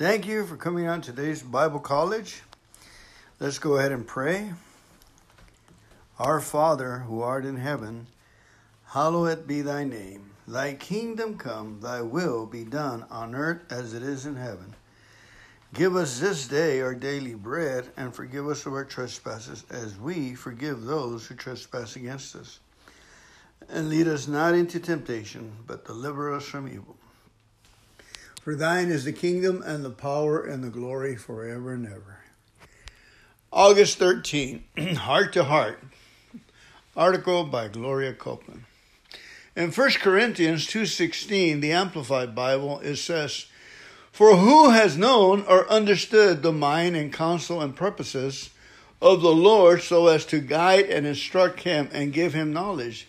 Thank you for coming on today's Bible College. Let's go ahead and pray. Our Father, who art in heaven, hallowed be thy name. Thy kingdom come, thy will be done on earth as it is in heaven. Give us this day our daily bread, and forgive us of our trespasses, as we forgive those who trespass against us. And lead us not into temptation, but deliver us from evil. For thine is the kingdom, and the power, and the glory forever and ever. August 13, Heart to Heart, article by Gloria Copeland. In 1 Corinthians 2.16, the Amplified Bible, it says, for who has known or understood the mind and counsel and purposes of the Lord so as to guide and instruct him and give him knowledge?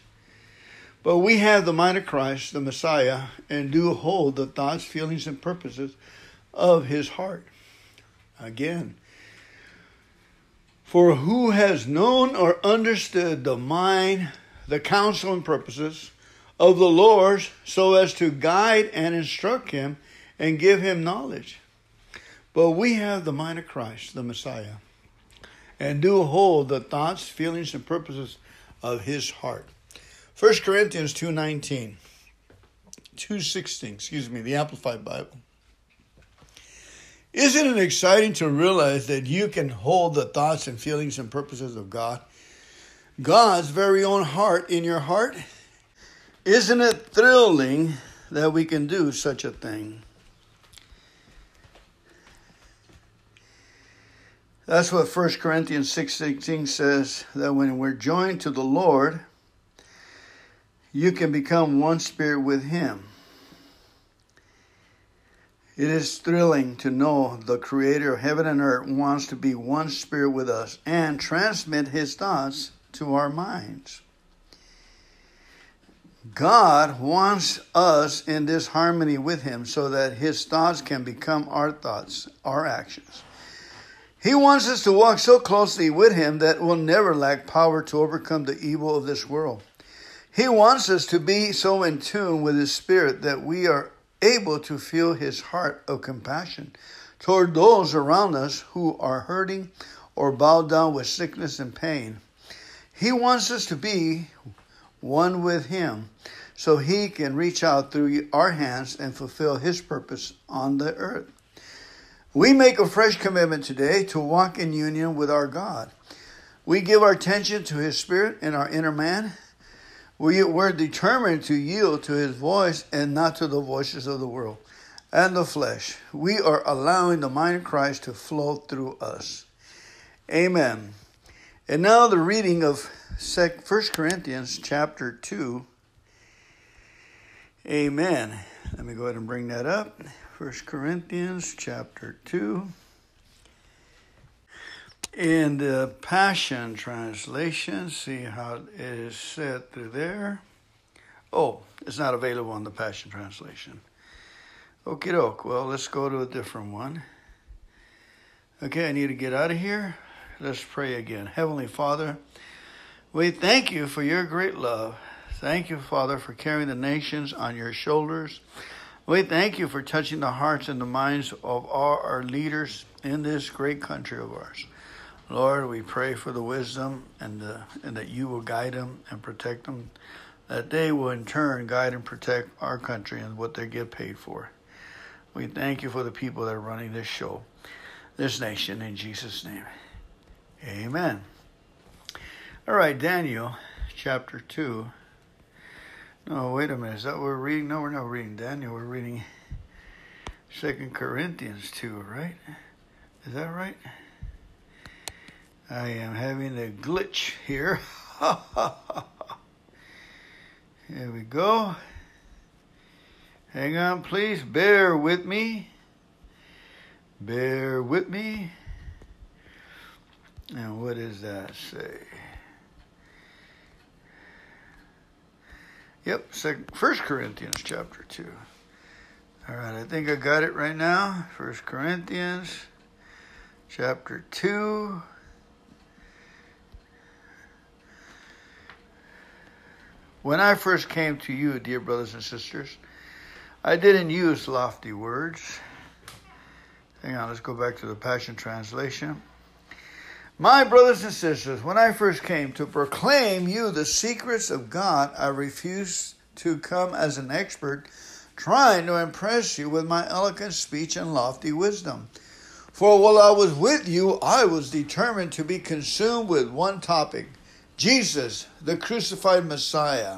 But we have the mind of Christ, the Messiah, and do hold the thoughts, feelings, and purposes of his heart. Again, for who has known or understood the mind, the counsel, and purposes of the Lord so as to guide and instruct him and give him knowledge. But we have the mind of Christ, the Messiah, and do hold the thoughts, feelings, and purposes of his heart. 1 Corinthians 2.19, 2.16, excuse me, the Amplified Bible. Isn't it exciting to realize that you can hold the thoughts and feelings and purposes of God, God's very own heart in your heart? Isn't it thrilling that we can do such a thing? That's what 1 Corinthians 6:16 says that when we're joined to the Lord, you can become one spirit with him. It is thrilling to know the creator of heaven and earth wants to be one spirit with us and transmit his thoughts to our minds. God wants us in this harmony with him so that his thoughts can become our thoughts, our actions. He wants us to walk so closely with Him that we'll never lack power to overcome the evil of this world. He wants us to be so in tune with His Spirit that we are able to feel His heart of compassion toward those around us who are hurting or bowed down with sickness and pain. He wants us to be one with Him so He can reach out through our hands and fulfill His purpose on the earth. We make a fresh commitment today to walk in union with our God. We give our attention to His Spirit in our inner man. We, we're determined to yield to His voice and not to the voices of the world and the flesh. We are allowing the mind of Christ to flow through us. Amen. And now the reading of 1 Corinthians chapter 2. Amen. Let me go ahead and bring that up. 1 Corinthians chapter 2. In the Passion Translation, see how it is said through there. Oh, it's not available on the Passion Translation. Okie doke. Well, let's go to a different one. Okay, I need to get out of here. Let's pray again. Heavenly Father, we thank you for your great love. Thank you, Father, for carrying the nations on your shoulders. We thank you for touching the hearts and the minds of all our leaders in this great country of ours. Lord, we pray for the wisdom and, and that you will guide them and protect them, that they will in turn guide and protect our country and what they get paid for. We thank you for the people that are running this show, this nation, in Jesus' name. Amen. All right, Daniel chapter 2. No, wait a minute. Is that what we're reading? No, we're not reading Daniel. We're reading Second Corinthians 2, right? Is that right? I am having a glitch here. here we go. Hang on, please. Bear with me. Bear with me. Now, what does that say? Yep, second, First Corinthians chapter two. All right, I think I got it right now. First Corinthians chapter two. When I first came to you, dear brothers and sisters, I didn't use lofty words, Hang on, let's go back to the Passion Translation. My brothers and sisters, when I first came to proclaim you the secrets of God, I refused to come as an expert, trying to impress you with my eloquent speech and lofty wisdom. For while I was with you, I was determined to be consumed with one topic Jesus, the crucified Messiah.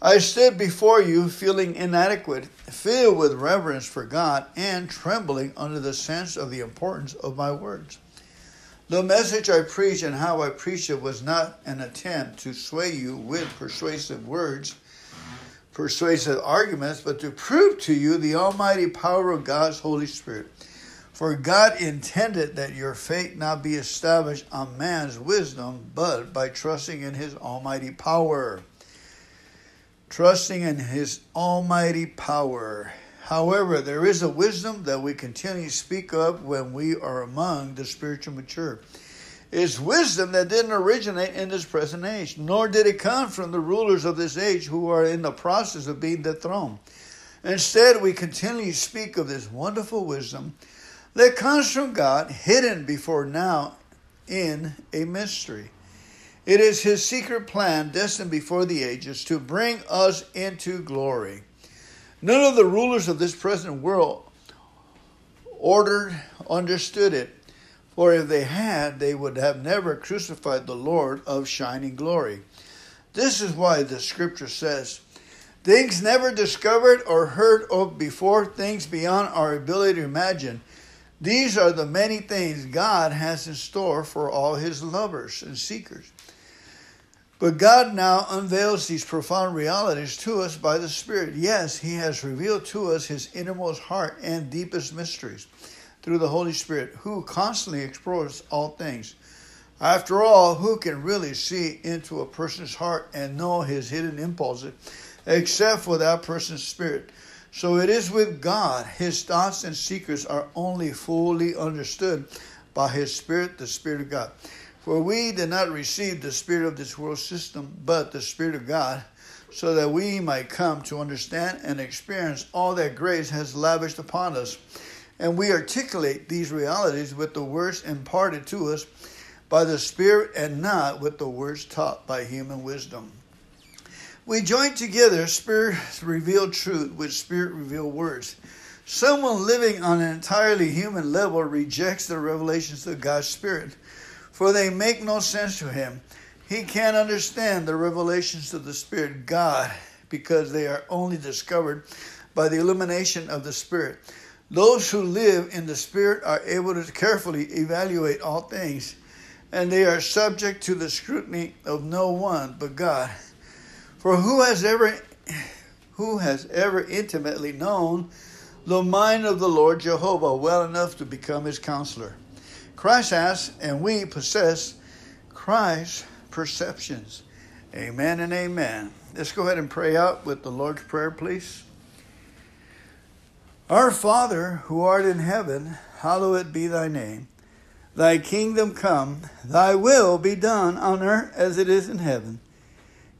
I stood before you feeling inadequate, filled with reverence for God, and trembling under the sense of the importance of my words. The message I preached and how I preached it was not an attempt to sway you with persuasive words, persuasive arguments, but to prove to you the almighty power of God's Holy Spirit. For God intended that your faith not be established on man's wisdom, but by trusting in his almighty power trusting in his almighty power. However, there is a wisdom that we continually speak of when we are among the spiritual mature. It's wisdom that didn't originate in this present age, nor did it come from the rulers of this age who are in the process of being dethroned. Instead, we continually speak of this wonderful wisdom that comes from God, hidden before now in a mystery. It is his secret plan, destined before the ages, to bring us into glory. None of the rulers of this present world ordered, understood it, for if they had, they would have never crucified the Lord of shining glory. This is why the scripture says, Things never discovered or heard of before, things beyond our ability to imagine. These are the many things God has in store for all his lovers and seekers. But God now unveils these profound realities to us by the Spirit. Yes, He has revealed to us His innermost heart and deepest mysteries through the Holy Spirit, who constantly explores all things. After all, who can really see into a person's heart and know his hidden impulses except for that person's spirit? So it is with God. His thoughts and secrets are only fully understood by His Spirit, the Spirit of God. For we did not receive the spirit of this world system, but the Spirit of God, so that we might come to understand and experience all that grace has lavished upon us. And we articulate these realities with the words imparted to us by the Spirit and not with the words taught by human wisdom. We join together Spirit revealed truth with Spirit revealed words. Someone living on an entirely human level rejects the revelations of God's Spirit for they make no sense to him. He can't understand the revelations of the Spirit, God, because they are only discovered by the illumination of the Spirit. Those who live in the Spirit are able to carefully evaluate all things, and they are subject to the scrutiny of no one but God. For who has ever who has ever intimately known the mind of the Lord Jehovah well enough to become his counselor? Christ has, and we possess Christ's perceptions. Amen and amen. Let's go ahead and pray out with the Lord's Prayer, please. Our Father, who art in heaven, hallowed be thy name. Thy kingdom come, thy will be done on earth as it is in heaven.